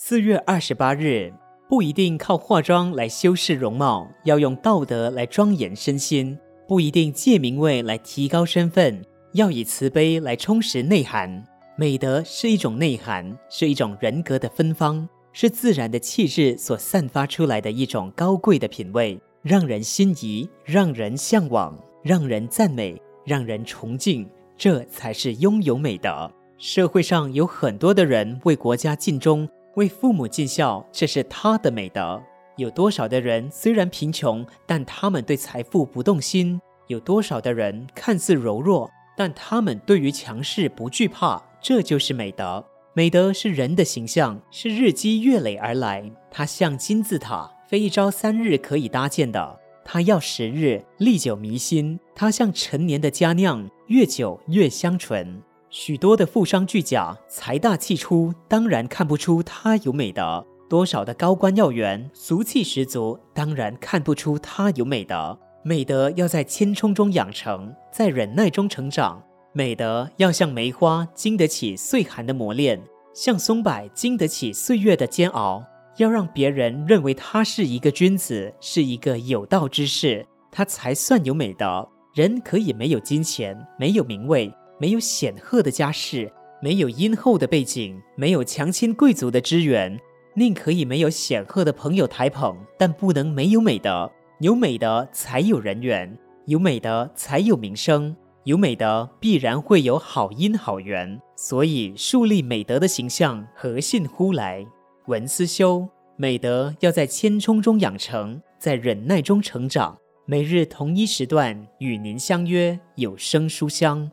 四月二十八日，不一定靠化妆来修饰容貌，要用道德来庄严身心；不一定借名位来提高身份，要以慈悲来充实内涵。美德是一种内涵，是一种人格的芬芳，是自然的气质所散发出来的一种高贵的品味，让人心仪，让人向往，让人赞美，让人崇敬。这才是拥有美德。社会上有很多的人为国家尽忠。为父母尽孝，这是他的美德。有多少的人虽然贫穷，但他们对财富不动心？有多少的人看似柔弱，但他们对于强势不惧怕？这就是美德。美德是人的形象，是日积月累而来。它像金字塔，非一朝三日可以搭建的，它要时日，历久弥新。它像陈年的佳酿，越久越香醇。许多的富商巨贾，财大气粗，当然看不出他有美德；多少的高官要员，俗气十足，当然看不出他有美德。美德要在谦冲中养成，在忍耐中成长。美德要像梅花，经得起岁寒的磨练；像松柏，经得起岁月的煎熬。要让别人认为他是一个君子，是一个有道之士，他才算有美德。人可以没有金钱，没有名位。没有显赫的家世，没有殷厚的背景，没有强亲贵族的支援，宁可以没有显赫的朋友抬捧，但不能没有美德。有美德才有人缘，有美德才有名声，有美德必然会有好因好缘。所以树立美德的形象，何信乎来？文思修，美德要在谦冲中养成，在忍耐中成长。每日同一时段与您相约有声书香。